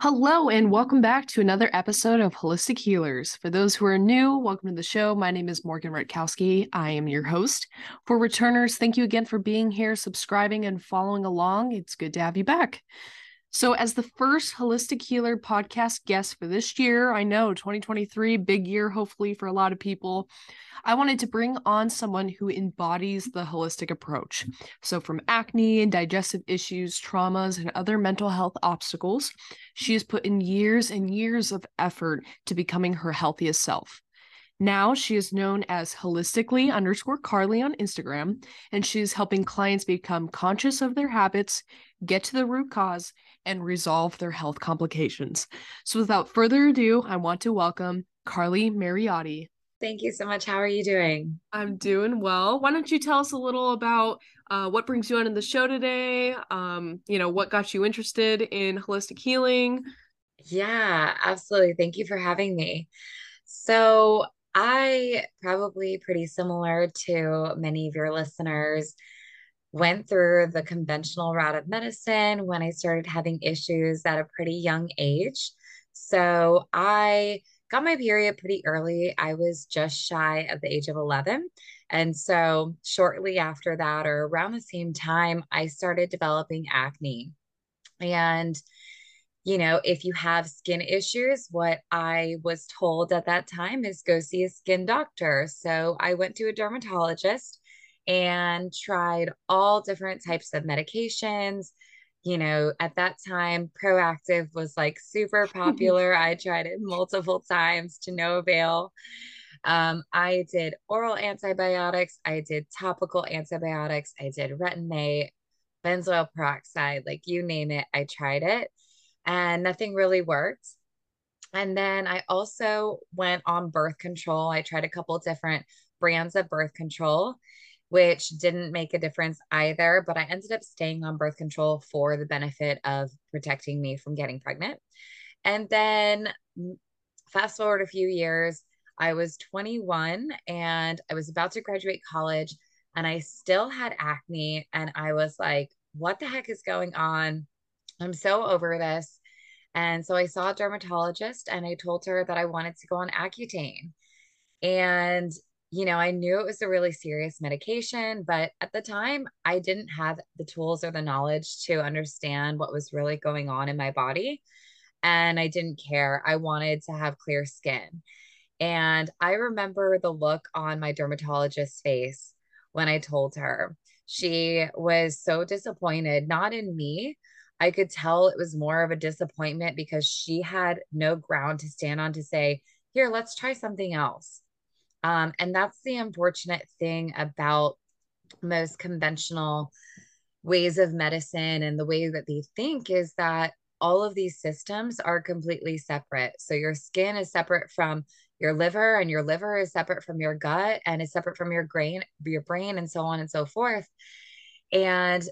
Hello, and welcome back to another episode of Holistic Healers. For those who are new, welcome to the show. My name is Morgan Rutkowski. I am your host. For returners, thank you again for being here, subscribing, and following along. It's good to have you back. So, as the first Holistic Healer podcast guest for this year, I know 2023, big year, hopefully, for a lot of people. I wanted to bring on someone who embodies the holistic approach. So, from acne and digestive issues, traumas, and other mental health obstacles, she has put in years and years of effort to becoming her healthiest self. Now she is known as holistically underscore Carly on Instagram, and she's helping clients become conscious of their habits, get to the root cause, and resolve their health complications. So without further ado, I want to welcome Carly Mariotti. Thank you so much. How are you doing? I'm doing well. Why don't you tell us a little about uh, what brings you on in the show today? Um, you know, what got you interested in holistic healing? Yeah, absolutely. Thank you for having me. So, I probably pretty similar to many of your listeners went through the conventional route of medicine when I started having issues at a pretty young age. So, I got my period pretty early. I was just shy of the age of 11. And so, shortly after that, or around the same time, I started developing acne. And, you know, if you have skin issues, what I was told at that time is go see a skin doctor. So, I went to a dermatologist and tried all different types of medications you know, at that time, Proactiv was like super popular. I tried it multiple times to no avail. Um, I did oral antibiotics, I did topical antibiotics, I did retin-A, benzoyl peroxide, like you name it, I tried it, and nothing really worked. And then I also went on birth control. I tried a couple different brands of birth control which didn't make a difference either. But I ended up staying on birth control for the benefit of protecting me from getting pregnant. And then mm, fast forward a few years, I was 21 and I was about to graduate college and I still had acne. And I was like, what the heck is going on? I'm so over this. And so I saw a dermatologist and I told her that I wanted to go on Accutane. And you know, I knew it was a really serious medication, but at the time, I didn't have the tools or the knowledge to understand what was really going on in my body. And I didn't care. I wanted to have clear skin. And I remember the look on my dermatologist's face when I told her. She was so disappointed, not in me. I could tell it was more of a disappointment because she had no ground to stand on to say, Here, let's try something else um, and that's the unfortunate thing about most conventional ways of medicine and the way that they think is that all of these systems are completely separate. So your skin is separate from your liver and your liver is separate from your gut and is separate from your brain, your brain and so on and so forth. And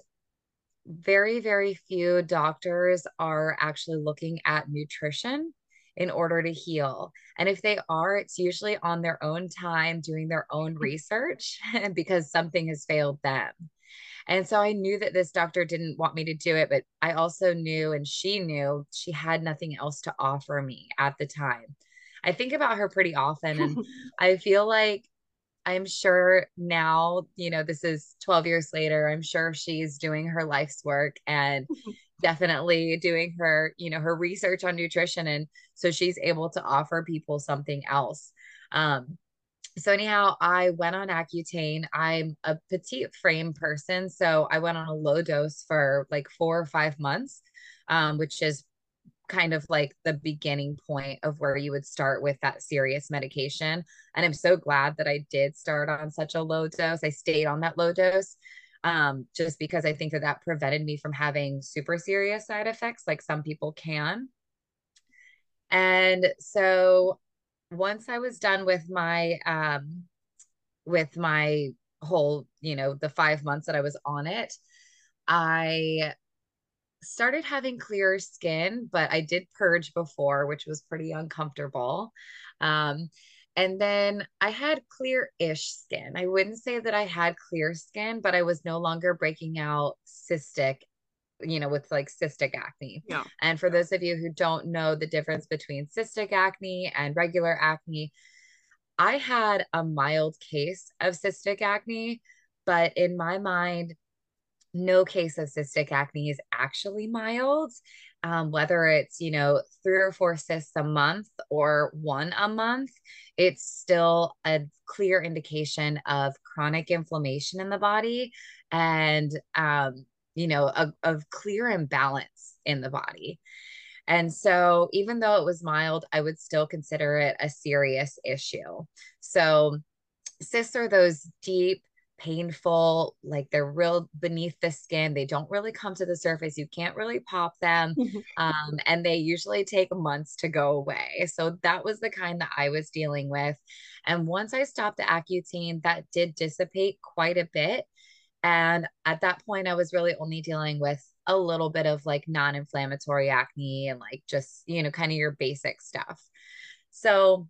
very very few doctors are actually looking at nutrition in order to heal. And if they are, it's usually on their own time doing their own research because something has failed them. And so I knew that this doctor didn't want me to do it, but I also knew, and she knew, she had nothing else to offer me at the time. I think about her pretty often, and I feel like I'm sure now, you know, this is 12 years later, I'm sure she's doing her life's work and definitely doing her, you know, her research on nutrition. And so she's able to offer people something else. Um, so anyhow, I went on Accutane. I'm a petite frame person, so I went on a low dose for like four or five months, um, which is kind of like the beginning point of where you would start with that serious medication. And I'm so glad that I did start on such a low dose. I stayed on that low dose um, just because I think that that prevented me from having super serious side effects like some people can. And so once I was done with my um with my whole, you know, the 5 months that I was on it, I started having clearer skin, but I did purge before, which was pretty uncomfortable. Um and then I had clear ish skin. I wouldn't say that I had clear skin, but I was no longer breaking out cystic, you know, with like cystic acne. Yeah. And for those of you who don't know the difference between cystic acne and regular acne, I had a mild case of cystic acne, but in my mind, no case of cystic acne is actually mild um, whether it's you know three or four cysts a month or one a month it's still a clear indication of chronic inflammation in the body and um, you know a, a clear imbalance in the body. And so even though it was mild i would still consider it a serious issue. So cysts are those deep painful, like they're real beneath the skin. They don't really come to the surface. You can't really pop them. um, and they usually take months to go away. So that was the kind that I was dealing with. And once I stopped the Accutane, that did dissipate quite a bit. And at that point, I was really only dealing with a little bit of like non inflammatory acne and like just, you know, kind of your basic stuff. So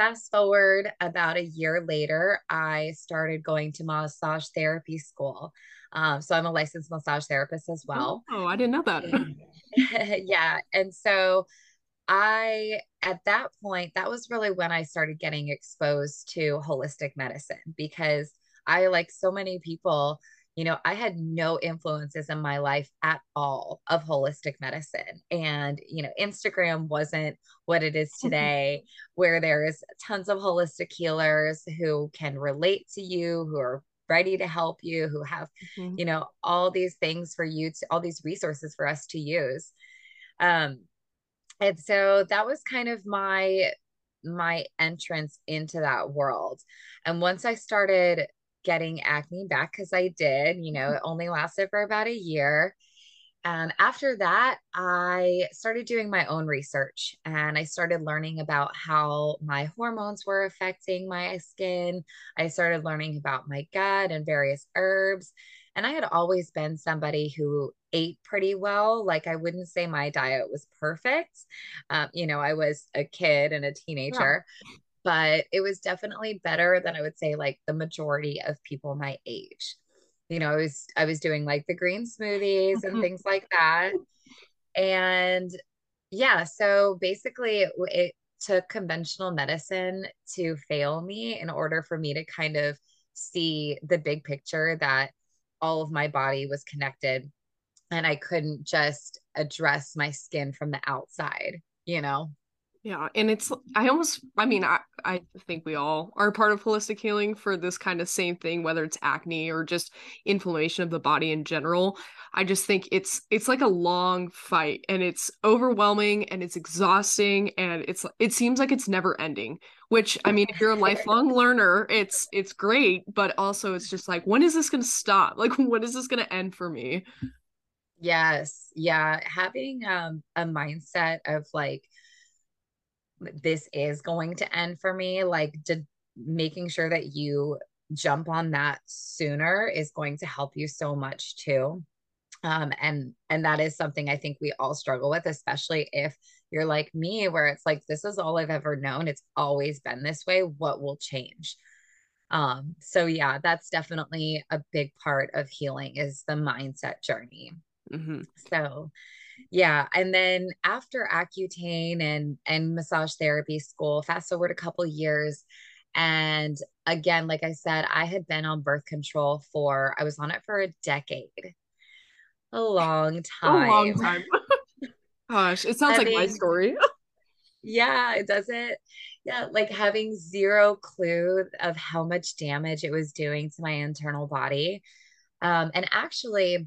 fast forward about a year later, I started going to massage therapy school. Um, so I'm a licensed massage therapist as well. Oh, I didn't know that. yeah. And so I, at that point, that was really when I started getting exposed to holistic medicine because I, like so many people, you know, I had no influences in my life at all of holistic medicine. And, you know, Instagram wasn't what it is today, where there's tons of holistic healers who can relate to you, who are ready to help you, who have, mm-hmm. you know, all these things for you to, all these resources for us to use. Um, and so that was kind of my my entrance into that world. And once I started getting acne back because I did. You know, it only lasted for about a year. And after that, I started doing my own research and I started learning about how my hormones were affecting my skin. I started learning about my gut and various herbs. And I had always been somebody who ate pretty well. Like, I wouldn't say my diet was perfect. Um, you know, I was a kid and a teenager, yeah but it was definitely better than I would say like the majority of people my age. You know, I was I was doing like the green smoothies and mm-hmm. things like that. And yeah, so basically it, it took conventional medicine to fail me in order for me to kind of see the big picture that all of my body was connected and I couldn't just address my skin from the outside, you know? Yeah, and it's I almost I mean I I think we all are part of holistic healing for this kind of same thing whether it's acne or just inflammation of the body in general. I just think it's it's like a long fight and it's overwhelming and it's exhausting and it's it seems like it's never ending. Which I mean if you're a lifelong learner, it's it's great, but also it's just like when is this going to stop? Like when is this going to end for me? Yes. Yeah, having um a mindset of like this is going to end for me like to making sure that you jump on that sooner is going to help you so much too. Um and and that is something i think we all struggle with especially if you're like me where it's like this is all i've ever known. It's always been this way. What will change? Um so yeah that's definitely a big part of healing is the mindset journey. Mm-hmm. so yeah and then after accutane and and massage therapy school fast forward a couple years and again like i said i had been on birth control for i was on it for a decade. A long time a long time. gosh it sounds having, like my story. Yeah it does it yeah like having zero clue of how much damage it was doing to my internal body. Um and actually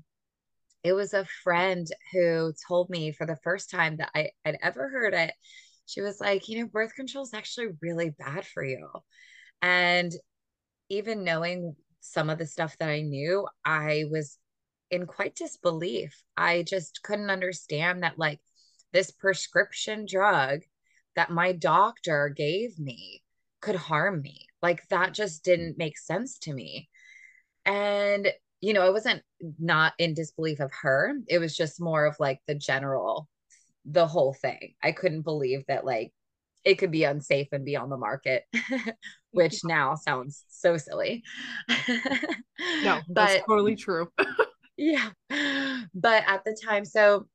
it was a friend who told me for the first time that I, I'd ever heard it. She was like, you know, birth control is actually really bad for you. And even knowing some of the stuff that I knew, I was in quite disbelief. I just couldn't understand that, like, this prescription drug that my doctor gave me could harm me. Like, that just didn't make sense to me. And you know, I wasn't not in disbelief of her. It was just more of like the general, the whole thing. I couldn't believe that like it could be unsafe and be on the market, which now sounds so silly. no, that's but, totally true. yeah. But at the time, so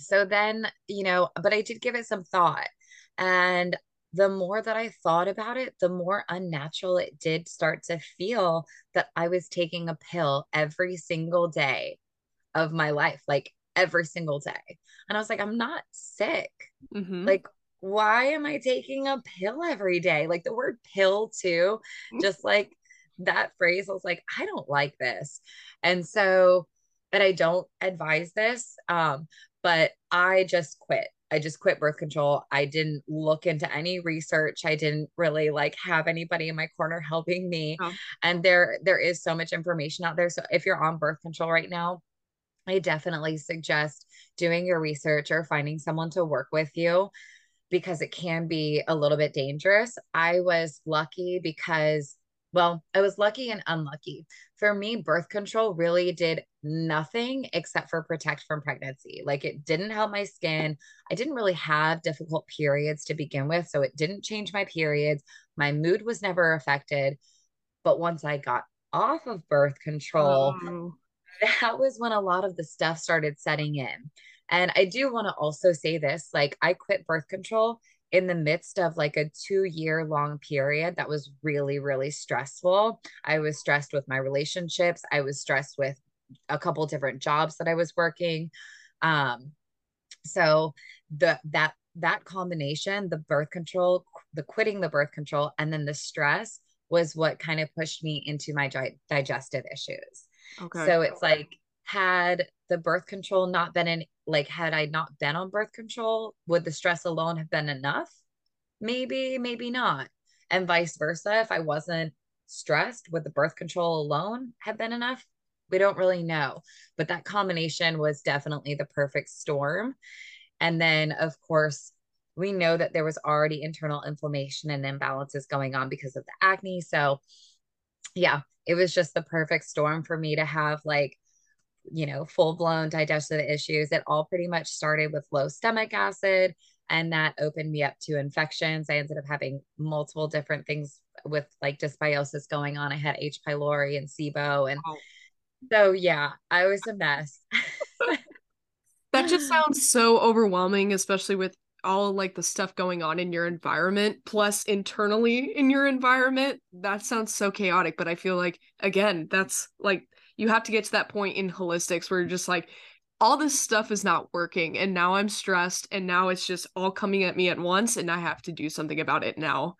so then, you know, but I did give it some thought. And the more that I thought about it, the more unnatural it did start to feel that I was taking a pill every single day of my life, like every single day. And I was like, I'm not sick. Mm-hmm. Like, why am I taking a pill every day? Like the word pill, too, mm-hmm. just like that phrase, I was like, I don't like this. And so, and I don't advise this, um, but I just quit. I just quit birth control. I didn't look into any research. I didn't really like have anybody in my corner helping me. Oh. And there there is so much information out there. So if you're on birth control right now, I definitely suggest doing your research or finding someone to work with you because it can be a little bit dangerous. I was lucky because well, I was lucky and unlucky. For me, birth control really did nothing except for protect from pregnancy. Like it didn't help my skin. I didn't really have difficult periods to begin with. So it didn't change my periods. My mood was never affected. But once I got off of birth control, oh. that was when a lot of the stuff started setting in. And I do want to also say this like, I quit birth control in the midst of like a two year long period that was really, really stressful. I was stressed with my relationships. I was stressed with a couple different jobs that I was working. Um, so the that that combination, the birth control, the quitting the birth control, and then the stress was what kind of pushed me into my di- digestive issues. Okay. So it's like had the birth control not been in like had I not been on birth control, would the stress alone have been enough? Maybe, maybe not. And vice versa, if I wasn't stressed, would the birth control alone have been enough? We don't really know. But that combination was definitely the perfect storm. And then, of course, we know that there was already internal inflammation and imbalances going on because of the acne. So, yeah, it was just the perfect storm for me to have like you know, full blown digestive issues. It all pretty much started with low stomach acid, and that opened me up to infections. I ended up having multiple different things with like dysbiosis going on. I had H. pylori and SIBO. And so, yeah, I was a mess. that just sounds so overwhelming, especially with all like the stuff going on in your environment plus internally in your environment that sounds so chaotic but i feel like again that's like you have to get to that point in holistics where you're just like all this stuff is not working and now i'm stressed and now it's just all coming at me at once and i have to do something about it now.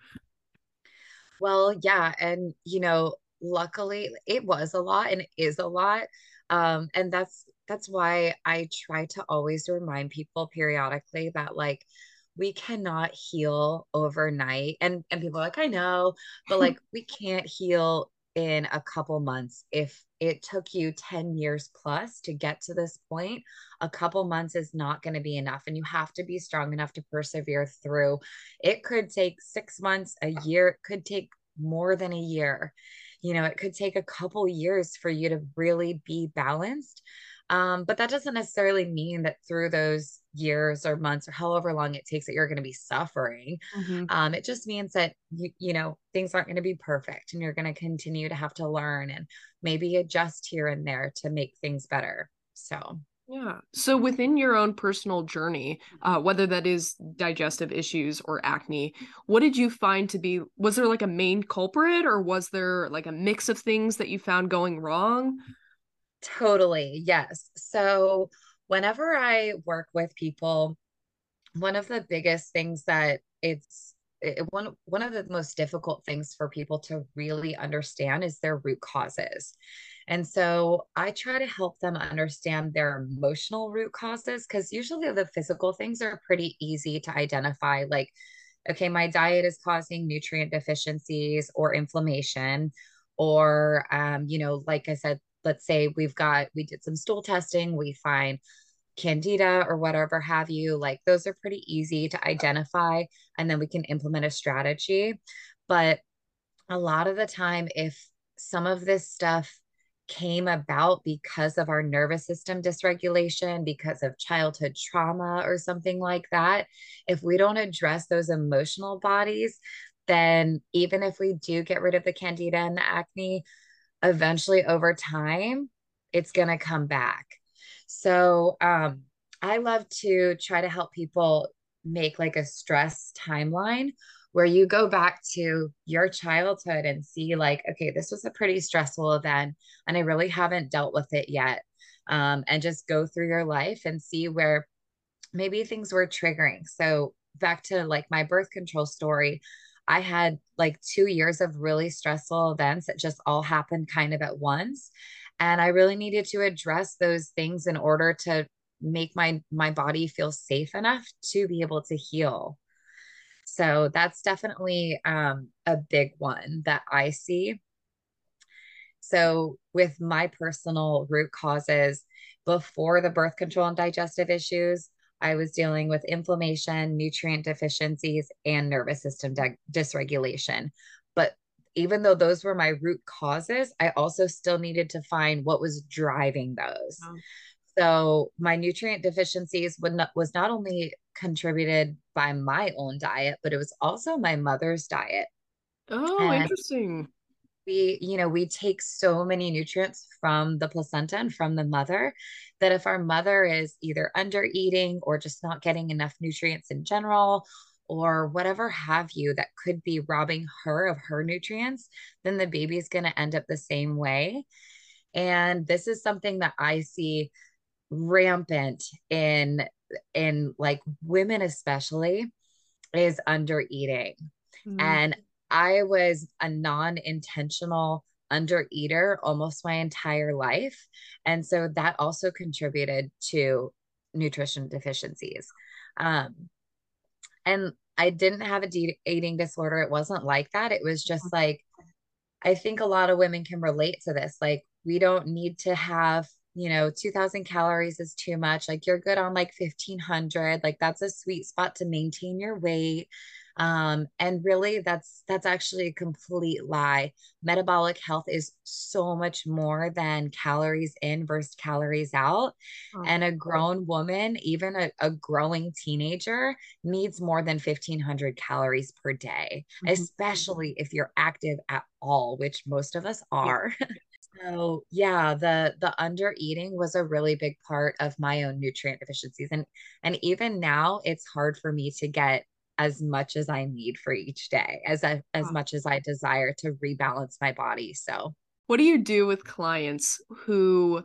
Well yeah and you know luckily it was a lot and it is a lot um and that's that's why i try to always remind people periodically that like we cannot heal overnight and and people are like i know but like we can't heal in a couple months if it took you 10 years plus to get to this point, a couple months is not going to be enough. And you have to be strong enough to persevere through. It could take six months, a year, it could take more than a year. You know, it could take a couple years for you to really be balanced. Um, but that doesn't necessarily mean that through those years or months or however long it takes that you're going to be suffering. Mm-hmm. Um, it just means that you, you know, things aren't going to be perfect and you're going to continue to have to learn and maybe adjust here and there to make things better. So, yeah. So within your own personal journey, uh, whether that is digestive issues or acne, what did you find to be? Was there like a main culprit, or was there like a mix of things that you found going wrong? Totally. Yes. So whenever I work with people, one of the biggest things that it's it, one one of the most difficult things for people to really understand is their root causes. And so I try to help them understand their emotional root causes because usually the physical things are pretty easy to identify like okay, my diet is causing nutrient deficiencies or inflammation or um, you know, like I said, let's say we've got we did some stool testing we find candida or whatever have you like those are pretty easy to identify and then we can implement a strategy. But a lot of the time if some of this stuff came about because of our nervous system dysregulation, because of childhood trauma or something like that, if we don't address those emotional bodies, then even if we do get rid of the candida and the acne, eventually over time, it's going to come back. So, um, I love to try to help people make like a stress timeline where you go back to your childhood and see like okay this was a pretty stressful event and i really haven't dealt with it yet um, and just go through your life and see where maybe things were triggering so back to like my birth control story i had like two years of really stressful events that just all happened kind of at once and i really needed to address those things in order to make my my body feel safe enough to be able to heal so that's definitely um, a big one that I see. So, with my personal root causes before the birth control and digestive issues, I was dealing with inflammation, nutrient deficiencies, and nervous system de- dysregulation. But even though those were my root causes, I also still needed to find what was driving those. So my nutrient deficiencies would not, was not only contributed by my own diet, but it was also my mother's diet. Oh, and interesting. We, you know, we take so many nutrients from the placenta and from the mother that if our mother is either under eating or just not getting enough nutrients in general, or whatever have you that could be robbing her of her nutrients, then the baby is going to end up the same way. And this is something that I see rampant in in like women especially is under eating mm-hmm. and i was a non-intentional under eater almost my entire life. And so that also contributed to nutrition deficiencies. Um and i didn't have a de- eating disorder. It wasn't like that. It was just like i think a lot of women can relate to this. Like we don't need to have you know 2000 calories is too much. Like you're good on like 1500 like that's a sweet spot to maintain your weight um, and really that's that's actually a complete lie metabolic health is so much more than calories in versus calories out oh. and a grown woman even a, a, growing teenager needs more than 1500 calories per day mm-hmm. especially if you're active at all which most of us are yeah. So yeah, the the under eating was a really big part of my own nutrient deficiencies. And and even now it's hard for me to get as much as I need for each day, as I, as wow. much as I desire to rebalance my body. So what do you do with clients who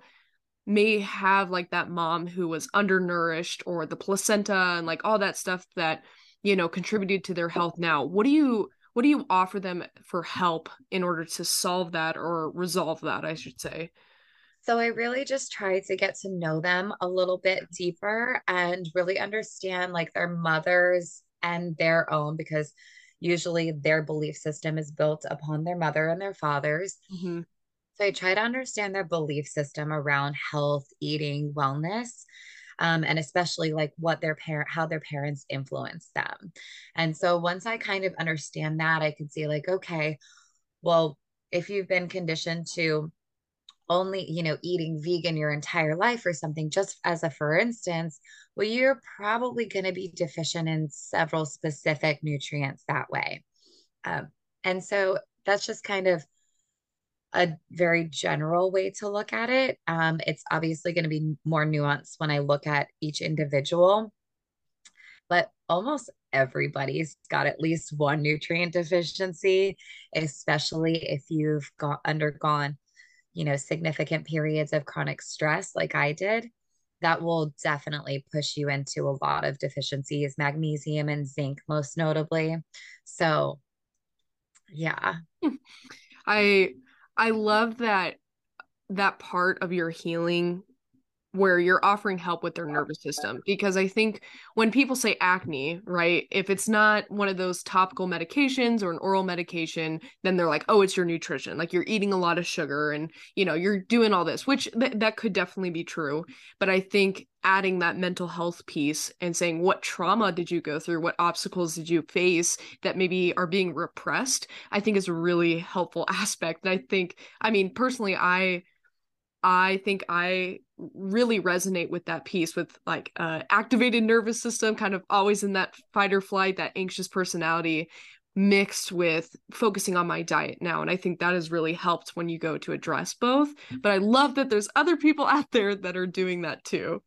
may have like that mom who was undernourished or the placenta and like all that stuff that you know contributed to their health now what do you what do you offer them for help in order to solve that or resolve that i should say so i really just try to get to know them a little bit deeper and really understand like their mothers and their own because usually their belief system is built upon their mother and their fathers mm-hmm. so i try to understand their belief system around health eating wellness um, and especially like what their parent how their parents influence them and so once i kind of understand that i can see like okay well if you've been conditioned to only you know eating vegan your entire life or something just as a for instance well you're probably going to be deficient in several specific nutrients that way um, and so that's just kind of a very general way to look at it. Um, it's obviously going to be more nuanced when I look at each individual, but almost everybody's got at least one nutrient deficiency, especially if you've got undergone, you know, significant periods of chronic stress like I did. That will definitely push you into a lot of deficiencies, magnesium and zinc, most notably. So, yeah. I I love that that part of your healing where you're offering help with their nervous system because i think when people say acne right if it's not one of those topical medications or an oral medication then they're like oh it's your nutrition like you're eating a lot of sugar and you know you're doing all this which th- that could definitely be true but i think adding that mental health piece and saying what trauma did you go through? What obstacles did you face that maybe are being repressed? I think is a really helpful aspect and i think i mean personally i I think I really resonate with that piece with like uh, activated nervous system, kind of always in that fight or flight, that anxious personality mixed with focusing on my diet now. And I think that has really helped when you go to address both. But I love that there's other people out there that are doing that too.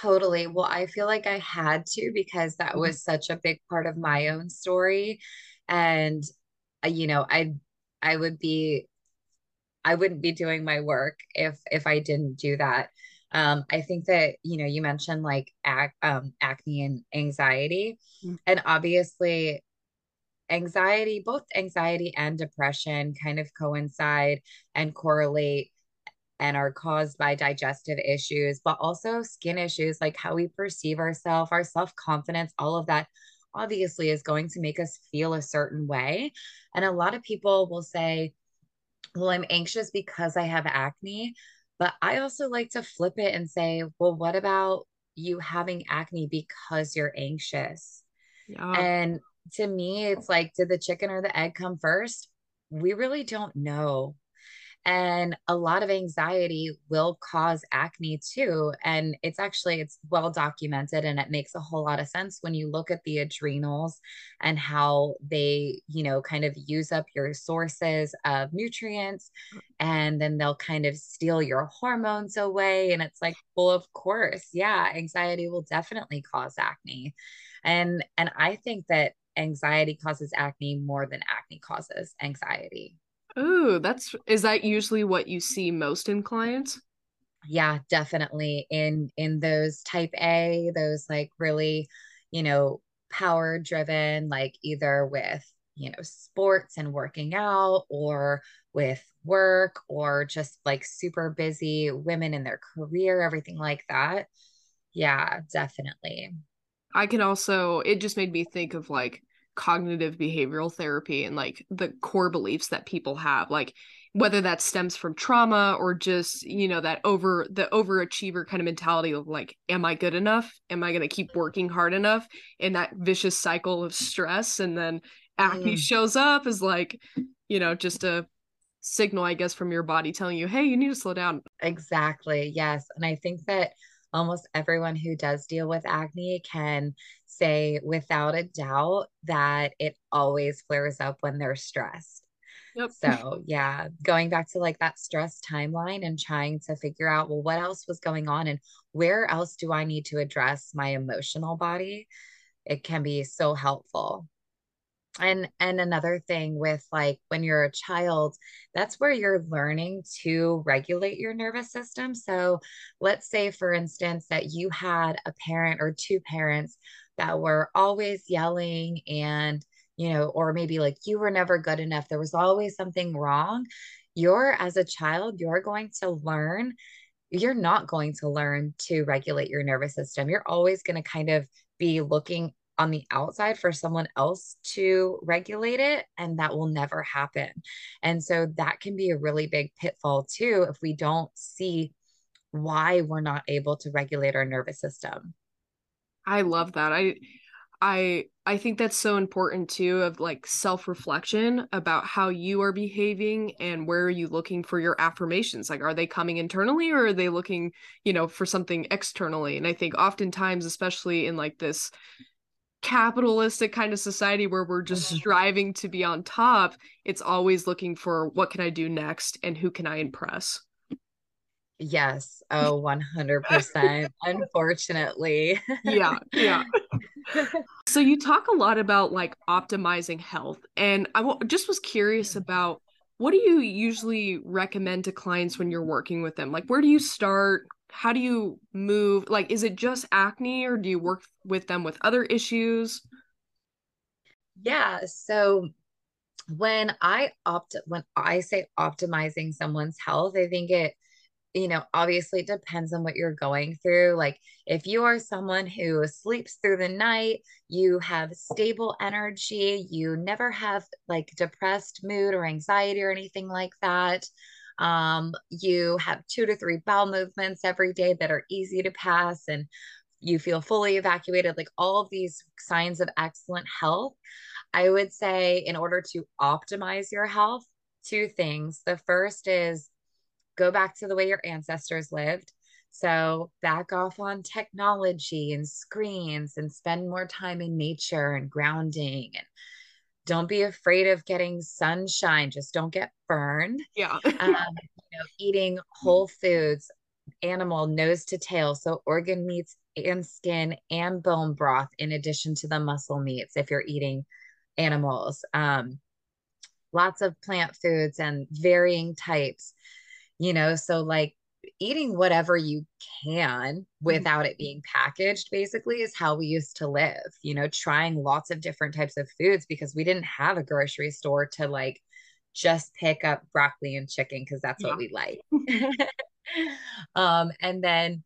Totally. Well, I feel like I had to because that mm-hmm. was such a big part of my own story. And, uh, you know, I, I would be I wouldn't be doing my work if if I didn't do that. Um, I think that you know you mentioned like ac- um, acne and anxiety, mm-hmm. and obviously anxiety, both anxiety and depression, kind of coincide and correlate and are caused by digestive issues, but also skin issues like how we perceive ourselves, our self confidence, all of that obviously is going to make us feel a certain way. And a lot of people will say, well, I'm anxious because I have acne. But I also like to flip it and say, well, what about you having acne because you're anxious? Yeah. And to me, it's like, did the chicken or the egg come first? We really don't know and a lot of anxiety will cause acne too and it's actually it's well documented and it makes a whole lot of sense when you look at the adrenals and how they you know kind of use up your sources of nutrients mm. and then they'll kind of steal your hormones away and it's like well of course yeah anxiety will definitely cause acne. And and i think that anxiety causes acne more than acne causes anxiety Oh, that's is that usually what you see most in clients? Yeah, definitely. In in those type A, those like really, you know, power driven, like either with, you know, sports and working out or with work or just like super busy women in their career, everything like that. Yeah, definitely. I can also it just made me think of like cognitive behavioral therapy and like the core beliefs that people have like whether that stems from trauma or just you know that over the overachiever kind of mentality of like am i good enough? Am i going to keep working hard enough? In that vicious cycle of stress. And then acne mm. shows up is like you know just a signal i guess from your body telling you hey you need to slow down. Exactly yes. And i think that almost everyone who does deal with acne can say without a doubt that it always flares up when they're stressed. Yep. So, yeah, going back to like that stress timeline and trying to figure out, well, what else was going on and where else do I need to address my emotional body? It can be so helpful and and another thing with like when you're a child that's where you're learning to regulate your nervous system. So let's say for instance that you had a parent or two parents that were always yelling and you know or maybe like you were never good enough there was always something wrong. You're as a child you're going to learn you're not going to learn to regulate your nervous system. You're always going to kind of be looking on the outside for someone else to regulate it and that will never happen. And so that can be a really big pitfall too if we don't see why we're not able to regulate our nervous system. I love that. I i i think that's so important too of like self-reflection about how you are behaving and where are you looking for your affirmations? Like are they coming internally or are they looking you know for something externally? And i think oftentimes especially in like this capitalistic kind of society where we're just mm-hmm. striving to be on top, it's always looking for what can I do next and who can I impress. Yes. Oh, 100%. Unfortunately. yeah. Yeah. so you talk a lot about like optimizing health and I w- just was curious about what do you usually recommend to clients when you're working with them? Like where do you start? How do you move like is it just acne or do you work with them with other issues? Yeah so when i opt when i say optimizing someone's health i think it you know obviously it depends on what you're going through. Like if you are someone who sleeps through the night you have stable energy you never have like depressed mood or anxiety or anything like that um, you have two to three bowel movements every day that are easy to pass and you feel fully evacuated, like all of these signs of excellent health. I would say, in order to optimize your health, two things. The first is go back to the way your ancestors lived. So back off on technology and screens and spend more time in nature and grounding and don't be afraid of getting sunshine. Just don't get burned. Yeah. um, you know, eating whole foods, animal nose to tail. So organ meats and skin and bone broth, in addition to the muscle meats if you're eating animals. Um, lots of plant foods and varying types, you know, so like eating whatever you can mm-hmm. without it being packaged basically is how we used to live you know trying lots of different types of foods because we didn't have a grocery store to like just pick up broccoli and chicken because that's yeah. what we like um and then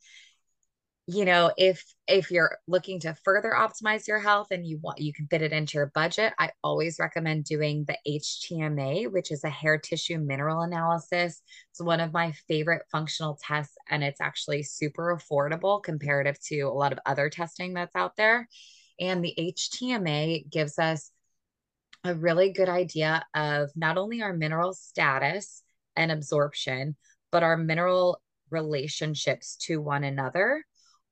you know if if you're looking to further optimize your health and you want you can fit it into your budget i always recommend doing the htma which is a hair tissue mineral analysis. It's one of my favorite functional tests and it's actually super affordable comparative to a lot of other testing that's out there. And the htma gives us a really good idea of not only our mineral status and absorption but our mineral relationships to one another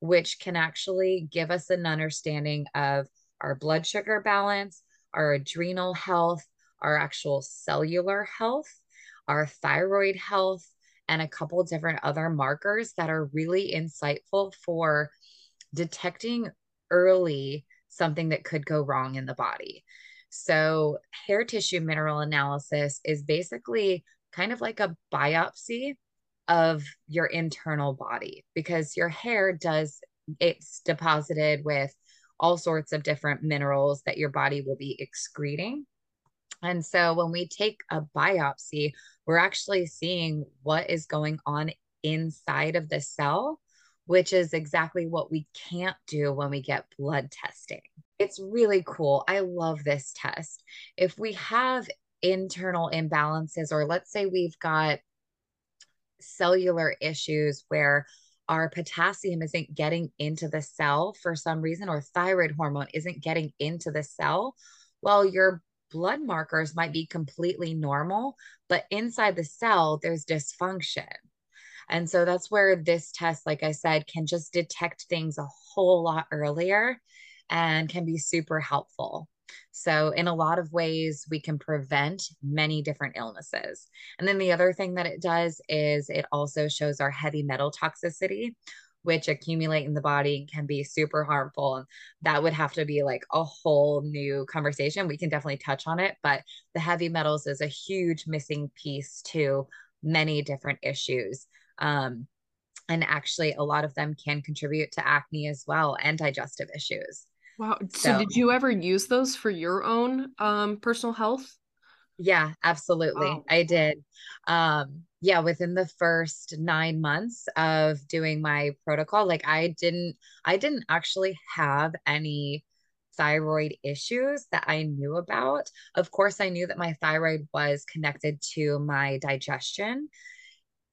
which can actually give us an understanding of our blood sugar balance, our adrenal health, our actual cellular health, our thyroid health, and a couple different other markers that are really insightful for detecting early something that could go wrong in the body. So, hair tissue mineral analysis is basically kind of like a biopsy of your internal body because your hair does it's deposited with all sorts of different minerals that your body will be excreting. And so when we take a biopsy, we're actually seeing what is going on inside of the cell, which is exactly what we can't do when we get blood testing. It's really cool. I love this test. If we have internal imbalances, or let's say we've got cellular issues where our potassium isn't getting into the cell for some reason, or thyroid hormone isn't getting into the cell, well, your blood markers might be completely normal, but inside the cell, there's dysfunction. And so that's where this test, like I said, can just detect things a whole lot earlier and can be super helpful. So, in a lot of ways, we can prevent many different illnesses. And then the other thing that it does is it also shows our heavy metal toxicity, which accumulate in the body can be super harmful. And that would have to be like a whole new conversation. We can definitely touch on it, but the heavy metals is a huge missing piece to many different issues. Um, and actually, a lot of them can contribute to acne as well and digestive issues. Wow. So, so, did you ever use those for your own um personal health? Yeah, absolutely. Wow. I did. Um yeah, within the first 9 months of doing my protocol, like I didn't I didn't actually have any thyroid issues that I knew about. Of course, I knew that my thyroid was connected to my digestion.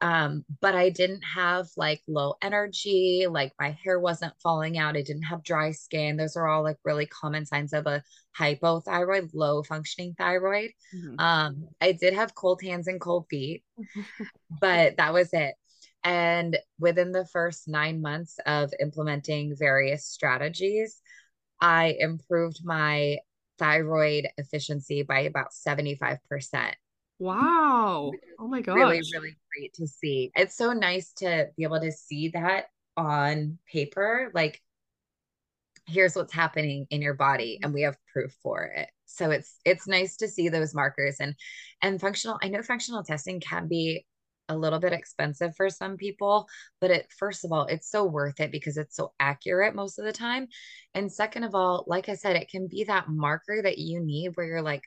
Um, but I didn't have like low energy, like my hair wasn't falling out. I didn't have dry skin. Those are all like really common signs of a hypothyroid, low functioning thyroid. Mm-hmm. Um, I did have cold hands and cold feet, but that was it. And within the first nine months of implementing various strategies, I improved my thyroid efficiency by about 75%. Wow. Oh my gosh. Really, really great to see. It's so nice to be able to see that on paper. Like, here's what's happening in your body, and we have proof for it. So it's it's nice to see those markers and and functional. I know functional testing can be a little bit expensive for some people, but it first of all, it's so worth it because it's so accurate most of the time. And second of all, like I said, it can be that marker that you need where you're like,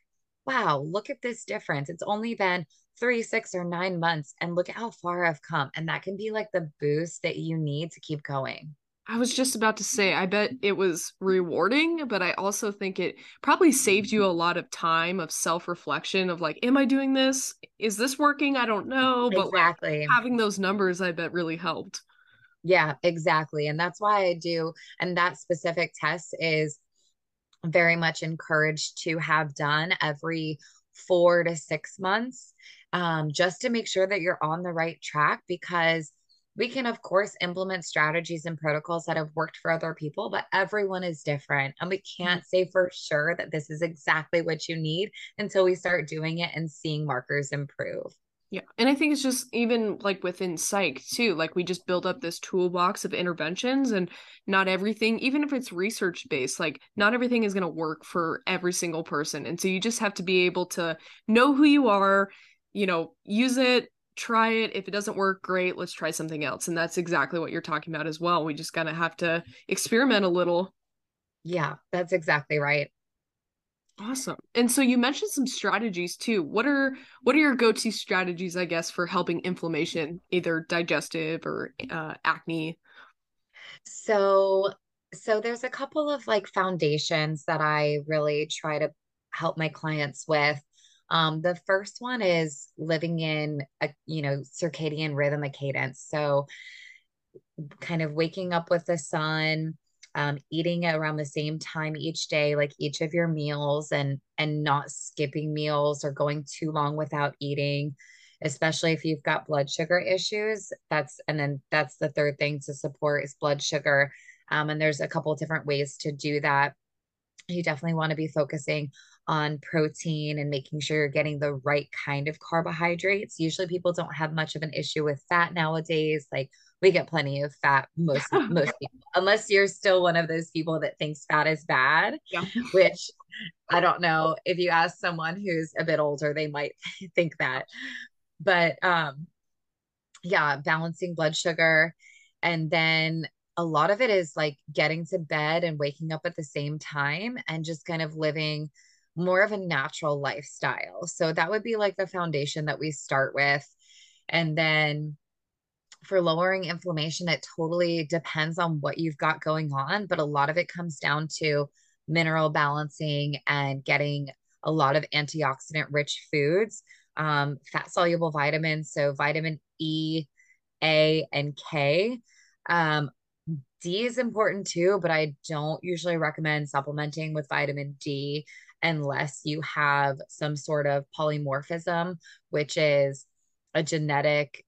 wow, look at this difference. It's only been three, six, or nine months, and look at how far I've come. And that can be like the boost that you need to keep going. I was just about to say, I bet it was rewarding, but I also think it probably saved you a lot of time of self reflection of like, am I doing this? Is this working? I don't know. But exactly. Like, having those numbers, I bet really helped. Yeah, exactly. And that's why I do. And that specific test is very much encouraged to have done every four to six months um, just to make sure that you're on the right track because we can of course implement strategies and protocols that have worked for other people but everyone is different and we Mm-hmm. can't say for sure that this is exactly what you need until we start doing it and seeing markers improve Yeah. And I think it's just even like within psych too, like we just build up this toolbox of interventions and not everything, even if it's research based, like not everything is going to work for every single person. And so you just have to be able to know who you are, you know, use it, try it. If it doesn't work, great, let's try something else. And that's exactly what you're talking about as well. We just kind of have to experiment a little. yeah that's exactly right Awesome. And so you mentioned some strategies too. What are what are your go-to strategies, I guess, for helping inflammation, either digestive or uh, acne? so so there's a couple of like foundations that i really try to help my clients with um, the first one is living in a you know circadian rhythm a cadence so kind of waking up with the sun um, eating around the same time each day like each of your meals and and not skipping meals or going too long without eating especially if you've got blood sugar issues that's and then that's the third thing to support is blood sugar um, and there's a couple different ways to do that you definitely want to be focusing on protein and making sure you're getting the right kind of carbohydrates. Usually people don't have much of an issue with fat nowadays. Like we get plenty of fat most most people, unless you're still one of those people that thinks fat is bad, Yeah. which I don't know if you ask someone who's a bit older, they might think that. But um yeah, balancing blood sugar and then a lot of it is like getting to bed and waking up at the same time and just kind of living more of a natural lifestyle. So that would be like the foundation that we start with. And then for lowering inflammation, it totally depends on what you've got going on, but a lot of it comes down to mineral balancing and getting a lot of antioxidant rich foods, um, fat soluble vitamins. So vitamin E, A, and K. Um, D is important too, but I don't usually recommend supplementing with vitamin D unless you have some sort of polymorphism, which is a genetic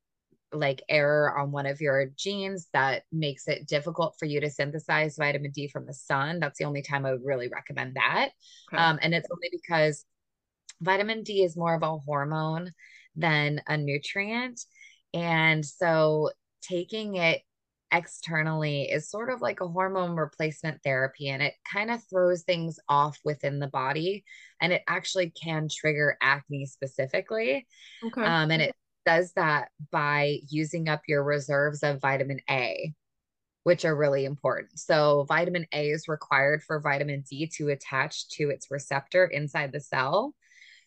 like error on one of your genes that makes it difficult for you to synthesize vitamin D from the sun. That's the only time I would really recommend that. Okay. Um, and it's only because vitamin D is more of a hormone than a nutrient. And so taking it externally is sort of like a hormone replacement therapy and it kind of throws things off within the body and it actually can trigger acne specifically Okay. um, and it does that by using up your reserves of vitamin a which are really important so vitamin a is required for vitamin d to attach to its receptor inside the cell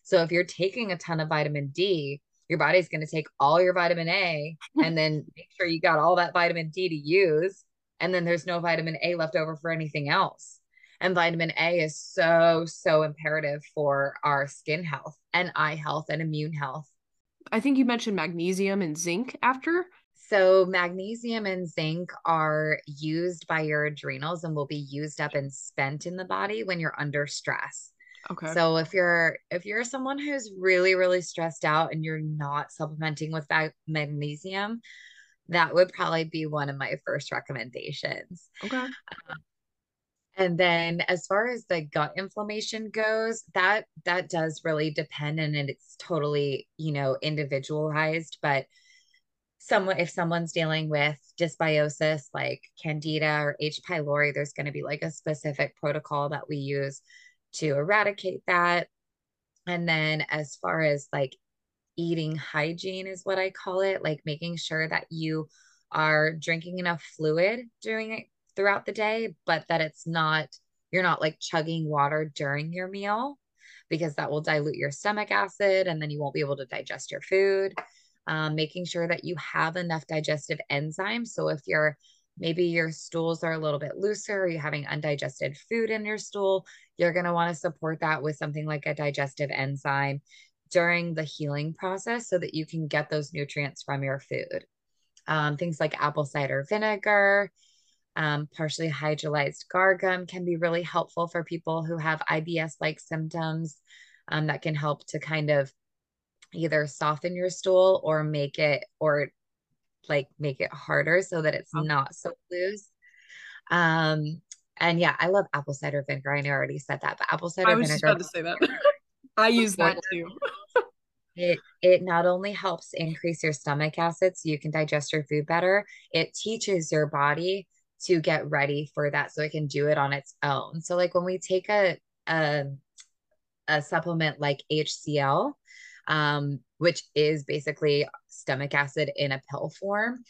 so if you're taking a ton of vitamin d your body's going to take all your vitamin A and then make sure you got all that vitamin D to use. And then there's no vitamin A left over for anything else. And vitamin A is so, so imperative for our skin health and eye health and immune health. I think you mentioned magnesium and zinc after. So, magnesium and zinc are used by your adrenals and will be used up and spent in the body when you're under stress. Okay. So if you're if you're someone who's really really stressed out and you're not supplementing with mag- magnesium, that would probably be one of my first recommendations. okay. Um, And then as far as the gut inflammation goes, that that does really depend and it's totally, you know, individualized, but someone if someone's dealing with dysbiosis like candida or H pylori, there's going to be like a specific protocol that we use to eradicate that. And then as far as like eating hygiene is what I call it, like making sure that you are drinking enough fluid during it throughout the day, but that it's not you're not like chugging water during your meal because that will dilute your stomach acid and then you won't be able to digest your food. Um, making sure that you have enough digestive enzymes. So if you're maybe your stools are a little bit looser or you're having undigested food in your stool, you're going to want to support that with something like a digestive enzyme during the healing process so that you can get those nutrients from your food. Um, things like apple cider vinegar, um, partially hydrolyzed guar gum can be really helpful for people who have IBS like symptoms. Um, that can help to kind of either soften your stool or make it or like make it harder so that it's oh. not so loose. Um, and yeah, I love apple cider vinegar. I know I already said that, but apple cider I was vinegar. Just about to say that. I use that too. it it not only helps increase your stomach acid so you can digest your food better, it teaches your body to get ready for that so it can do it on its own. So like when we take a a, a supplement like HCL, um, which is basically stomach acid in a pill form,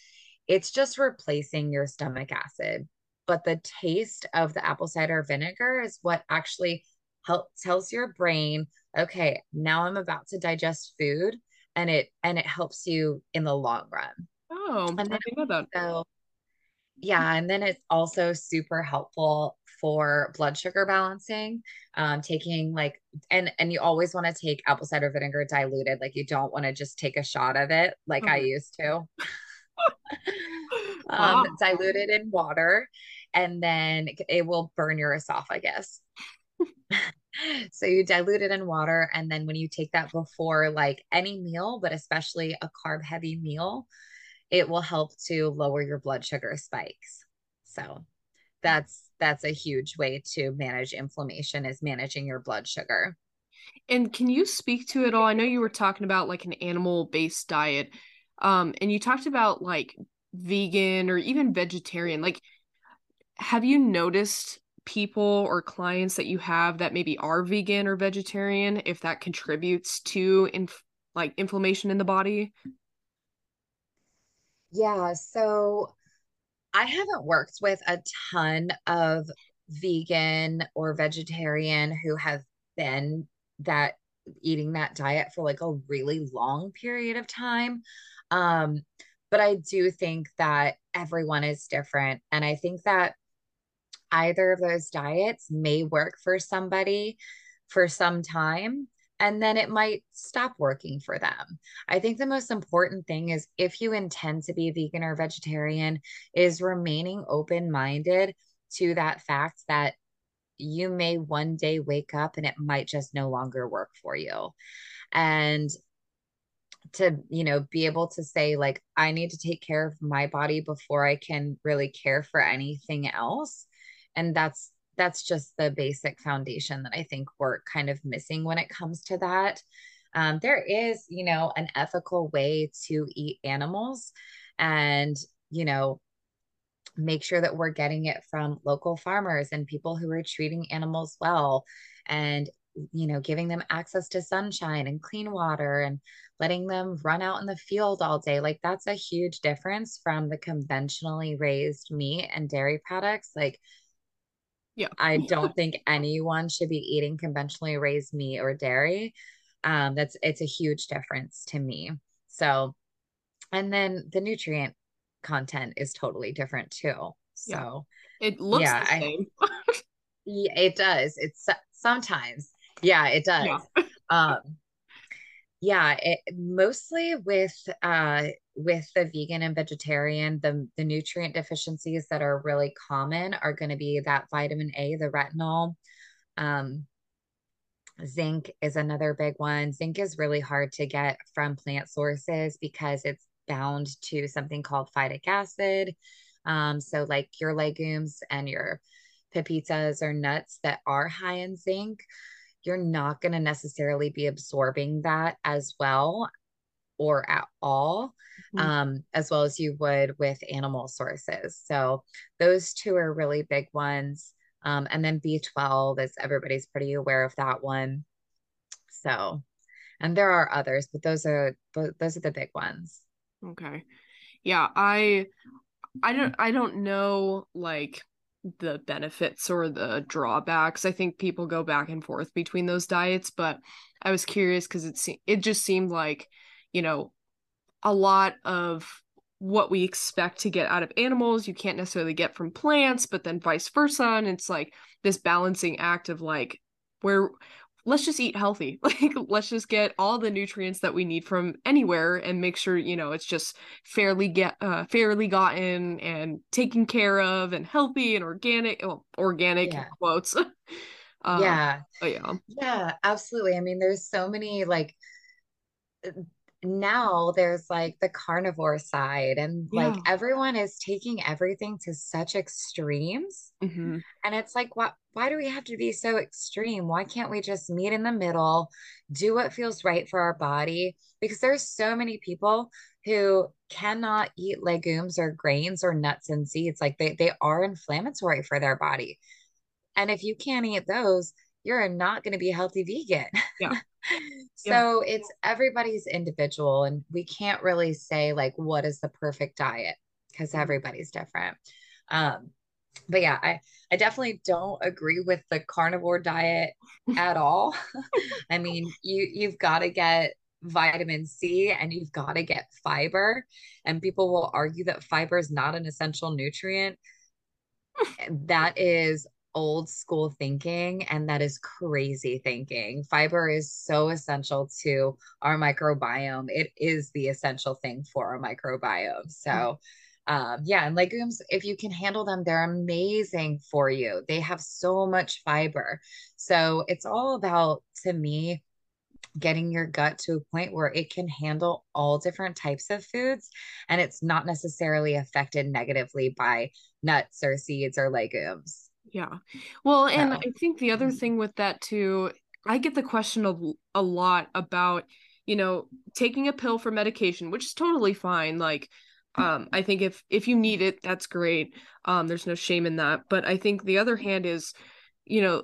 it's just replacing your stomach acid. But the taste of the apple cider vinegar is what actually help tells your brain, okay, now I'm about to digest food and it and it helps you in the long run. Oh, and I didn't know that. So yeah, and then it's also super helpful for blood sugar balancing. Um, taking like and and you always want to take apple cider vinegar diluted. Like you don't want to just take a shot of it like I used to. um, wow. diluted in water, and then it will burn your esophagus. so you dilute it in water, and then when you take that before like any meal, but especially a carb heavy meal, it will help to lower your blood sugar spikes. So that's that's a huge way to manage inflammation is managing your blood sugar. And can you speak to it all? I know you were talking about like an animal based diet. Um, and you talked about like vegan or even vegetarian. Like, have you noticed people or clients that you have that maybe are vegan or vegetarian if that contributes to inf- like inflammation in the body? Yeah, so I haven't worked with a ton of vegan or vegetarian who have been that eating that diet for like a really long period of time. Um, but I do think that everyone is different. And I think that either of those diets may work for somebody for some time and then it might stop working for them. I think the most important thing is if you intend to be vegan or vegetarian, is remaining open minded to that fact that you may one day wake up and it might just no longer work for you. And to you know be able to say like i need to take care of my body before i can really care for anything else and that's that's just the basic foundation that I think we're kind of missing when it comes to that. Um, there is, you know, an ethical way to eat animals and, you know, make sure that we're getting it from local farmers and people who are treating animals well and you know giving them access to sunshine and clean water and letting them run out in the field all day like that's a huge difference from the conventionally raised meat and dairy products like yeah. I don't think anyone should be eating conventionally raised meat or dairy. Um, that's it's a huge difference to me. So, and then the nutrient content is totally different too. So yeah. it looks yeah, the same. I, yeah, it does. It's sometimes. Yeah, it does. Yeah. um, yeah, it, mostly with uh with the vegan and vegetarian, the the nutrient deficiencies that are really common are going to be that vitamin A, the retinol. Um, zinc is another big one. Zinc is really hard to get from plant sources because it's bound to something called phytic acid. Um, so like your legumes and your pepitas or nuts that are high in zinc you're not going to necessarily be absorbing that as well or at all mm-hmm. um, as well as you would with animal sources. So those two are really big ones. Um, and then b12 is everybody's pretty aware of that one. So and there are others but those are those are the big ones. Okay. Yeah i i don't i don't know like the benefits or the drawbacks. I think people go back and forth between those diets, but I was curious because it se- it just seemed like, you know, a lot of what we expect to get out of animals you can't necessarily get from plants, but then vice versa, and it's like this balancing act of like where let's just eat healthy. Like let's just get all the nutrients that we need from anywhere and make sure, you know, it's just fairly get uh fairly gotten and taken care of and healthy and organic well, organic yeah. quotes. uh, yeah. yeah. Yeah, absolutely. I mean, there's so many like now there's like the carnivore side and Yeah. like everyone is taking everything to such extremes hmm and it's like what why do we have to be so extreme? Why can't we just meet in the middle do what feels right for our body? Because there's so many people who cannot eat legumes or grains or nuts and seeds like they they are inflammatory for their body and if you can't eat those you're not going to be a healthy vegan Yeah. Yeah. So it's everybody's individual, and we can't really say like what is the perfect diet because Mhm. everybody's different. Um, but yeah, I I definitely don't agree with the carnivore diet at all. I mean, you you've got to get vitamin C and you've got to get fiber, and people will argue that fiber is not an essential nutrient that is old school thinking and that is crazy thinking. Fiber is so essential to our microbiome. It is the essential thing for our microbiome. So, um, yeah, and legumes, if you can handle them, they're amazing for you. They have so much fiber. So, it's all about, to me, getting your gut to a point where it can handle all different types of foods and it's not necessarily affected negatively by nuts or seeds or legumes. Yeah. Well, and I think the other thing with that too, I get the question a, a lot about, you know, taking a pill for medication, which is totally fine. Like, um, I think if if you need it, that's great. Um, there's no shame in that. But I think the other hand is, you know,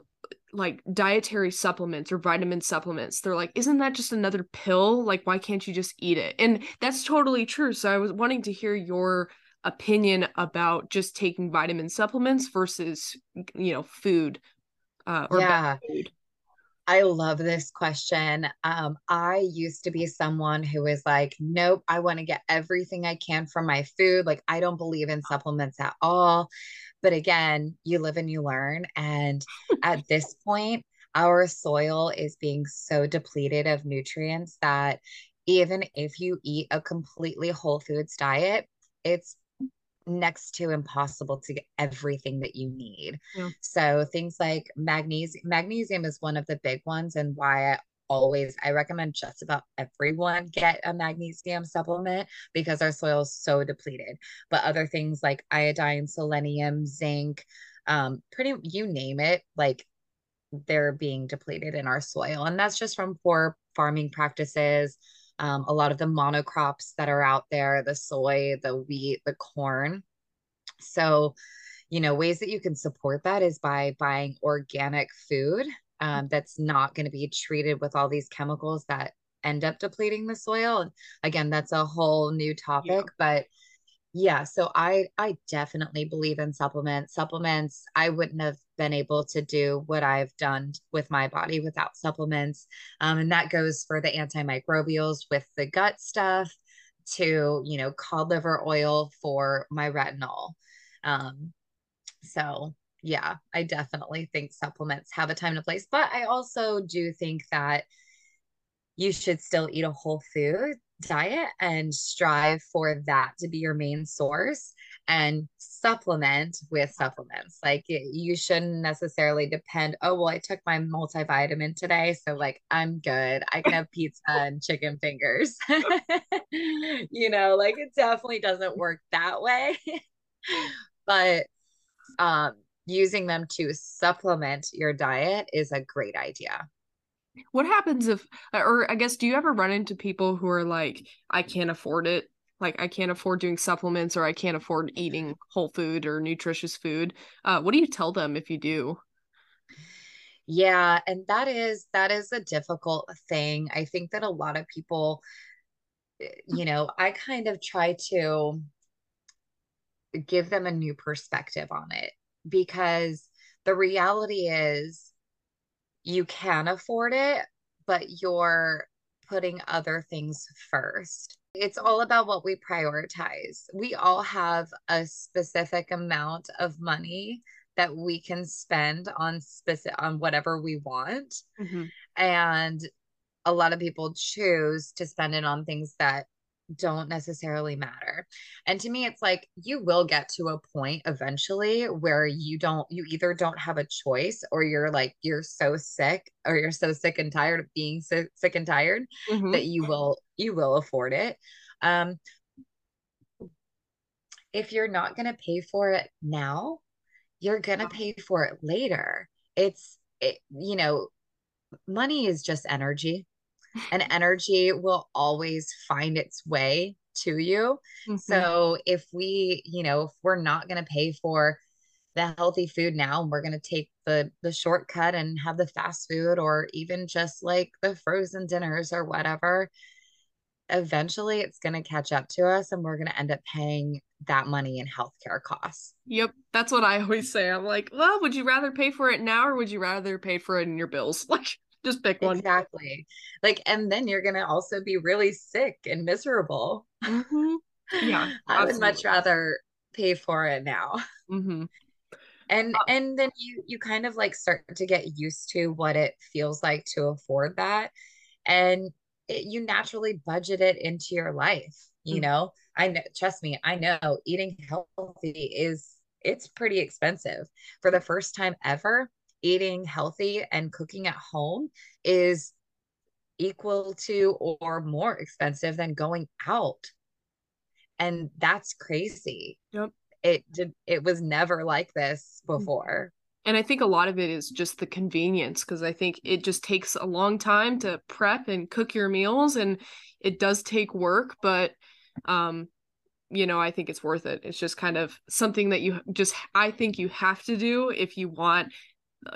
like dietary supplements or vitamin supplements. They're like, isn't that just another pill? Like, why can't you just eat it? And that's totally true. So I was wanting to hear your opinion about just taking vitamin supplements versus you know food uh, or yeah, food. I love this question. Um, I used to be someone who was like, nope, I want to get everything I can from my food. Like, I don't believe in supplements at all. But again, you live and you learn. And at this point, our soil is being so depleted of nutrients that even if you eat a completely whole foods diet, it's next to impossible to get everything that you need. Yeah. So things like magnesium, magnesium is one of the big ones and why I always I recommend just about everyone get a magnesium supplement because our soil is so depleted. But other things like iodine, selenium, zinc, um, pretty you name it, like they're being depleted in our soil. And that's just from poor farming practices. Um, a lot of the monocrops that are out there, the soy, the wheat, the corn. So, you know, ways that you can support that is by buying organic food um, that's not going to be treated with all these chemicals that end up depleting the soil. And again, that's a whole new Yeah. topic, but yeah, so I I definitely believe in supplements. Supplements, I wouldn't have been able to do what I've done with my body without supplements. Um, and that goes for the antimicrobials with the gut stuff to, you know, cod liver oil for my retinol. Um, so yeah, I definitely think supplements have a time and a place, but I also do think that you should still eat a whole food diet and strive for that to be your main source and supplement with supplements. Like you shouldn't necessarily depend, oh, well, I took my multivitamin today. So, like, I'm good. I can have pizza and chicken fingers. you know, like it definitely doesn't work that way. but um, using them to supplement your diet is a great idea. What happens if, or I guess, do you ever run into people who are like, I can't afford it? Like, I can't afford doing supplements or I can't afford eating whole food or nutritious food. Uh, what do you tell them if you do? Yeah, and that is that is a difficult thing. I think that a lot of people, eh, you know, I kind of try to give them a new perspective on it because the reality is you can afford it, but you're putting other things first. It's all about what we prioritize. We all have a specific amount of money that we can spend on specific on whatever we want. Mhm. And a lot of people choose to spend it on things that don't necessarily matter. And to me, it's like you will get to a point eventually where you don't, you either don't have a choice or you're like, you're so sick or you're so sick and tired of being so sick and tired mm-hmm. that you will, you will afford it. Um, if you're not going to pay for it now, you're going to pay for it later. It's, it, you know, money is just energy and energy will always find its way to you. Mm-hmm. So if we, you know, if we're not going to pay for the healthy food now and we're going to take the the shortcut and have the fast food or even just like the frozen dinners or whatever eventually it's going to catch up to us and we're going to end up paying that money in healthcare costs. Yep, that's what I always say. I'm like, well, would you rather pay for it now or would you rather pay for it in your bills? Like just pick one. Exactly. Like, and then you're going to also be really sick and miserable. Mm-hmm. Yeah. I would much rather pay for it now. Mm-hmm. And, uh, and then you, you kind of like start to get used to what it feels like to afford that. And it, you naturally budget it into your life. You mm-hmm. know, I know, trust me, I know eating healthy is, it's pretty expensive. For the first time ever, eating healthy and cooking at home is equal to or more expensive than going out. And that's crazy. Yep. It did it was never like this mm. before. And I think a lot of it is just the convenience because I think it just takes a long time to prep and cook your meals and it does take work, but um you know, I think it's worth it. It's just kind of something that you just I think you have to do if you want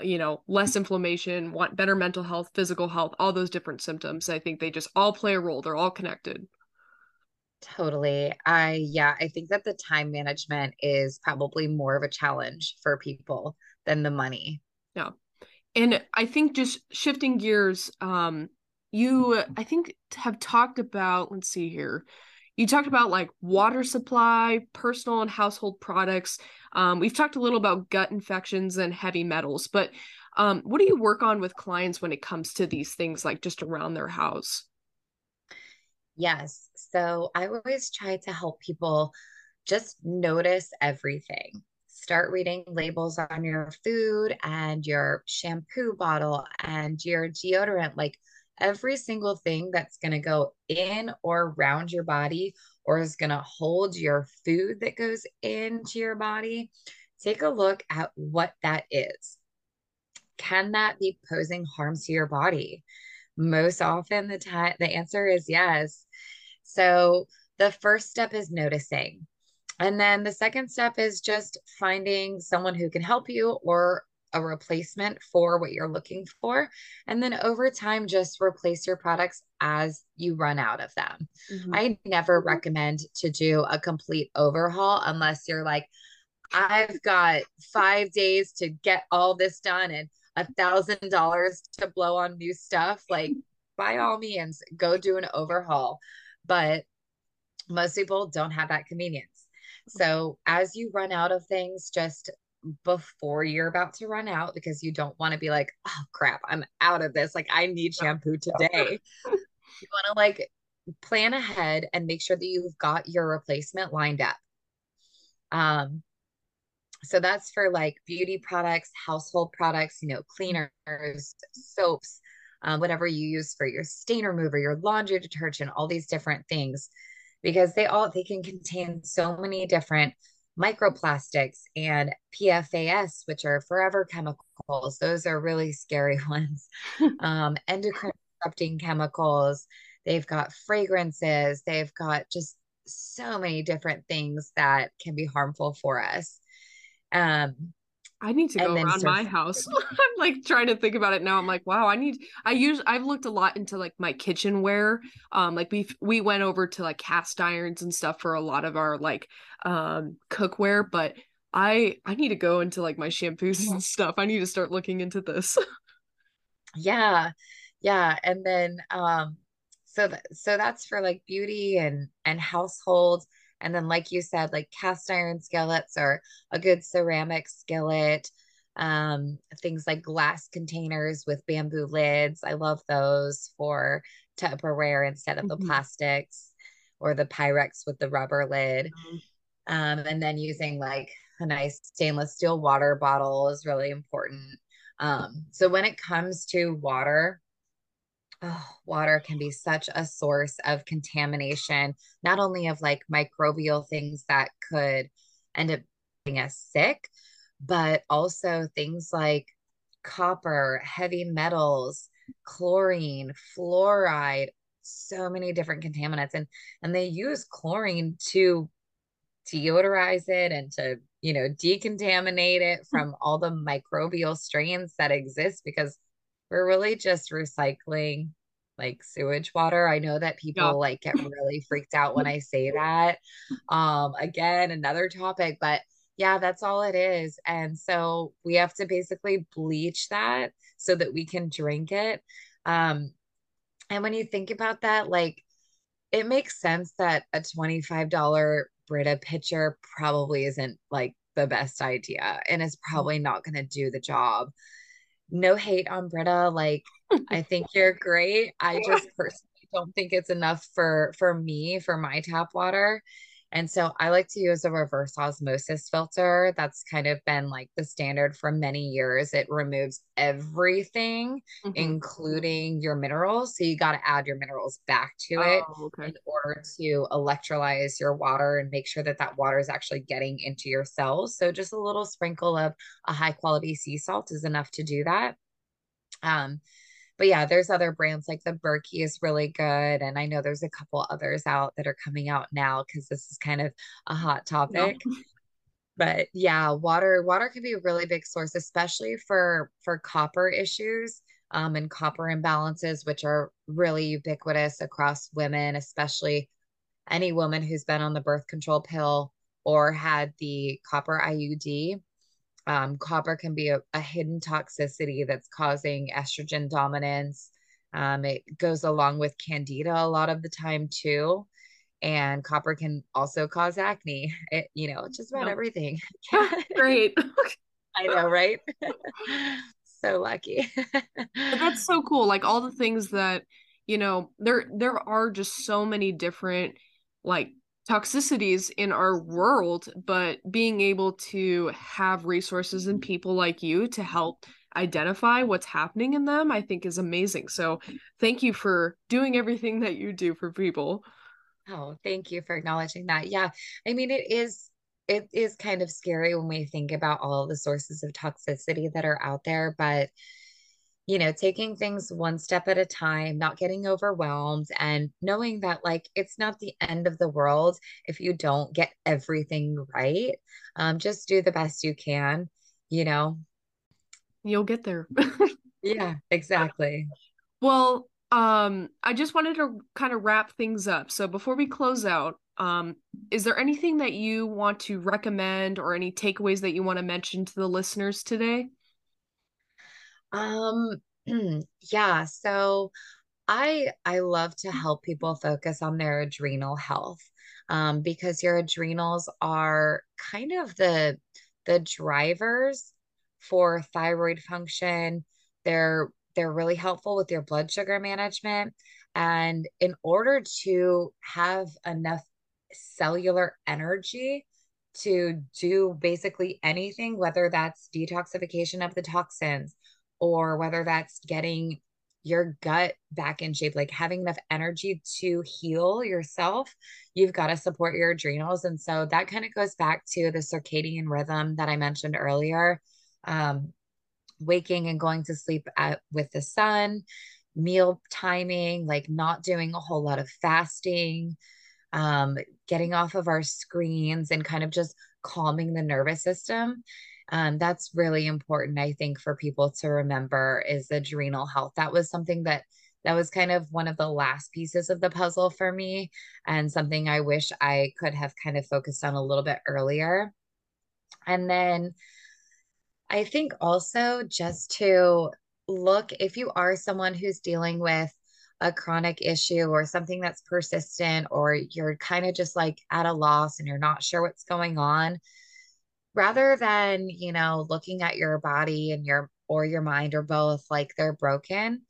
you know less inflammation want better mental health physical health all those different symptoms. I think they just all play a role. They're all connected. Totally. I yeah i think that the time management is probably more of a challenge for people than the money. Yeah. And i think just shifting gears um you i think have talked about let's see here you talked about like water supply personal and household products um, we've talked a little about gut infections and heavy metals, but um, what do you work on with clients when it comes to these things, like just around their house? Yes. So I always try to help people just notice everything. Start reading labels on your food and your shampoo bottle and your deodorant. Like every single thing that's going to go in or around your body or is going to hold your food that goes into your body, take a look at what that is. Can that be posing harms to your body? Most often the time the answer is yes. So the first step is noticing. And then the second step is just finding someone who can help you or a replacement for what you're looking for. And then over time, just replace your products as you run out of them. Mm-hmm. I never recommend to do a complete overhaul unless you're like, I've got five days to get all this done and a thousand dollars to blow on new stuff. Like, by all means, go do an overhaul. But most people don't have that convenience. So, as you run out of things, just before you're about to run out because you don't want to be like, oh crap, I'm out of this. Like, I need shampoo today. you want to like plan ahead and make sure that you've got your replacement lined up. Um, so that's for like beauty products, household products, you know, cleaners, soaps, um, whatever you use for your stain remover, your laundry detergent, all these different things, because they all they can contain so many different microplastics and PFAS, which are forever chemicals. Those are really scary ones. um, endocrine disrupting chemicals. They've got fragrances. They've got just so many different things that can be harmful for us. Um, I need to go around my house. I'm like trying to think about it now. I'm like, wow, I need I use I've looked a lot into like my kitchenware. Um like we we went over to like cast irons and stuff for a lot of our like um cookware, but I I need to go into like my shampoos and stuff. I need to start looking into this. yeah. Yeah, and then um so that so that's for like beauty and and household and then, like you said, like cast iron skillets or a good ceramic skillet, um, things like glass containers with bamboo lids. I love those for Tupperware instead of mm-hmm. the plastics. or the Pyrex with the rubber lid. Mm-hmm. Um, and then using like a nice stainless steel water bottle is really important. Um, so when it comes to water, oh, water can be such a source of contamination, not only of like microbial things that could end up making us sick, but also things like copper, heavy metals, chlorine, fluoride, so many different contaminants. And and they use chlorine to deodorize it and to, you know, decontaminate it hmm. from all the microbial strains that exist because we're really just recycling like sewage water. I know that people yeah. like get really freaked out when I say that. Um again, another topic, but yeah, that's all it is. And so we have to basically bleach that so that we can drink it. Um and when you think about that, like it makes sense that a $25 Brita pitcher probably isn't like the best idea and is probably not going to do the job. No hate on Brita. Like, I think you're great. I just personally don't think it's enough for for me for my tap water. And so I like to use a reverse osmosis filter. That's kind of been like the standard for many years. It removes everything, mm-hmm. including your minerals. So you got to add your minerals back to oh, it okay. in order to electrolyze your water and make sure that that water is actually getting into your cells. So just a little sprinkle of a high quality sea salt is enough to do that. Um, but yeah, there's other brands like the Berkey is really good. And I know there's a couple others out that are coming out now because this is kind of a hot topic. But yeah, water, water can be a really big source, especially for for copper issues. Um, and copper imbalances, which are really ubiquitous across women, especially any woman who's been on the birth control pill or had the copper IUD um, copper can be a, a, hidden toxicity that's causing estrogen dominance. Um, it goes along with candida a lot of the time too. And copper can also cause acne. It, you know, just about everything. Great. I know, right? so lucky. that's so cool. Like all the things that, you know, there there are just so many different like toxicities in our world, but being able to have resources and mm-hmm. people like you to help identify what's happening in them, I think is amazing. So thank you for doing everything that you do for people. Oh, thank you for acknowledging that. Yeah. I mean, it is it is kind of scary when we think about all the sources of toxicity that are out there, but you know, taking things one step at a time, not getting overwhelmed, and knowing that, like, it's not the end of the world if you don't get everything right. Um, just do the best you can, you know. You'll get there. yeah, exactly. Well, um, I just wanted to kind of wrap things up. So before we close out, um, is there anything that you want to recommend or any takeaways that you want to mention to the listeners today? Um, yeah, so I I love to help people focus on their adrenal health. Um, because your adrenals are kind of the the drivers for thyroid function. They're they're really helpful with your blood sugar management. And in order to have enough cellular energy to do basically anything, whether that's detoxification of the toxins, or whether that's getting your gut back in shape, like having enough energy to heal yourself, you've got to support your adrenals. And so that kind of goes back to the circadian rhythm that I mentioned earlier. Um, waking and going to sleep at, with the sun, meal timing, like not doing a whole lot of fasting, um, getting off of our screens and kind of just calming the nervous system um, that's really important i think for people to remember is adrenal health. That was something that that was kind of one of the last pieces of the puzzle for me and something i wish i could have kind of focused on a little bit earlier. And then i think also just to look if you are someone who's dealing with a chronic issue or something that's persistent or you're kind of just like at a loss and you're not sure what's going on rather than, you know, looking at your body and your or your mind or both like they're broken,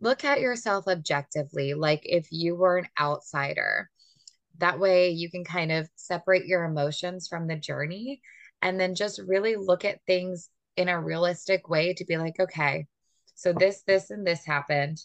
look at yourself objectively. Like if you were an outsider that way you can kind of separate your emotions from the journey and then just really look at things in a realistic way to be like, okay, so this, this, and this happened.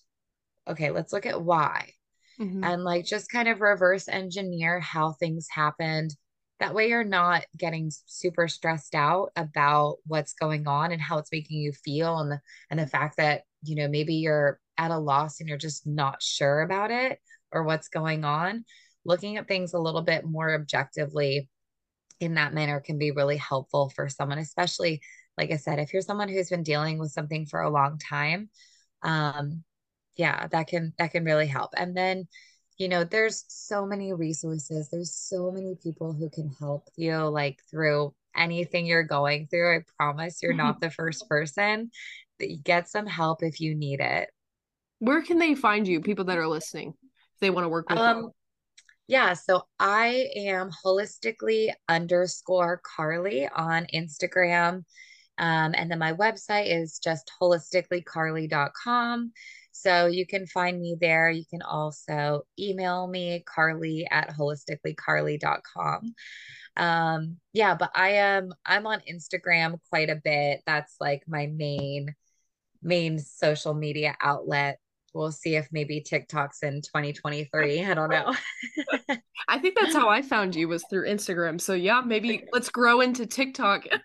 Okay, let's look at why. Mm-hmm. And like just kind of reverse engineer how things happened. That way you're not getting super stressed out about what's going on and how it's making you feel and the and the fact that, you know, maybe you're at a loss and you're just not sure about it or what's going on. Looking at things a little bit more objectively in that manner can be really helpful for someone, especially like I said, if you're someone who's been dealing with something for a long time, um, yeah, that can that can really help. And then, you know, there's so many resources. There's so many people who can help you like through anything you're going through. I promise you're not the first person. that Get some help if you need it. Where can they find you, people that are listening, if they want to work with um, you? Yeah, so I am holistically underscore Carly on Instagram. Um, and then my website is just holisticallycarly.com. So you can find me there. You can also email me, carly at holisticallycarly.com. Um, yeah, but I am I'm on Instagram quite a bit. That's like my main main social media outlet. We'll see if maybe TikTok's in 2023. I don't know. I think that's how I found you was through Instagram. So yeah, maybe let's grow into TikTok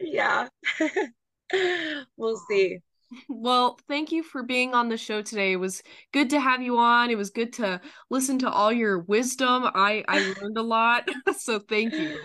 yeah. we'll see. Well, thank you for being on the show today. It was good to have you on. It was good to listen to all your wisdom. I I learned a lot. so thank you.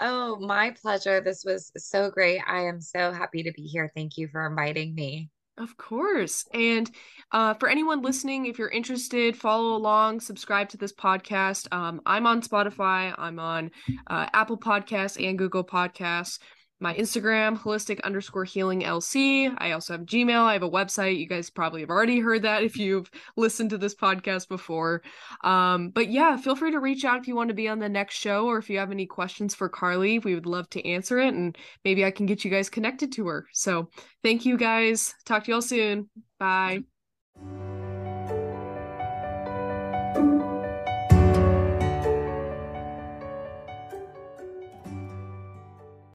Oh, my pleasure. This was so great. I am so happy to be here. Thank you for inviting me. Of course. And uh, for anyone listening, if you're interested, follow along, subscribe to this podcast. Um, I'm on Spotify, I'm on uh, Apple Podcasts and Google Podcasts my Instagram, holistic underscore healing LC. I also have Gmail. I have a website. You guys probably have already heard that if you've listened to this podcast before. Um, but yeah, feel free to reach out if you want to be on the next show or if you have any questions for Carly. We would love to answer it and maybe I can get you guys connected to her. So thank you guys. Talk to y'all soon. Bye.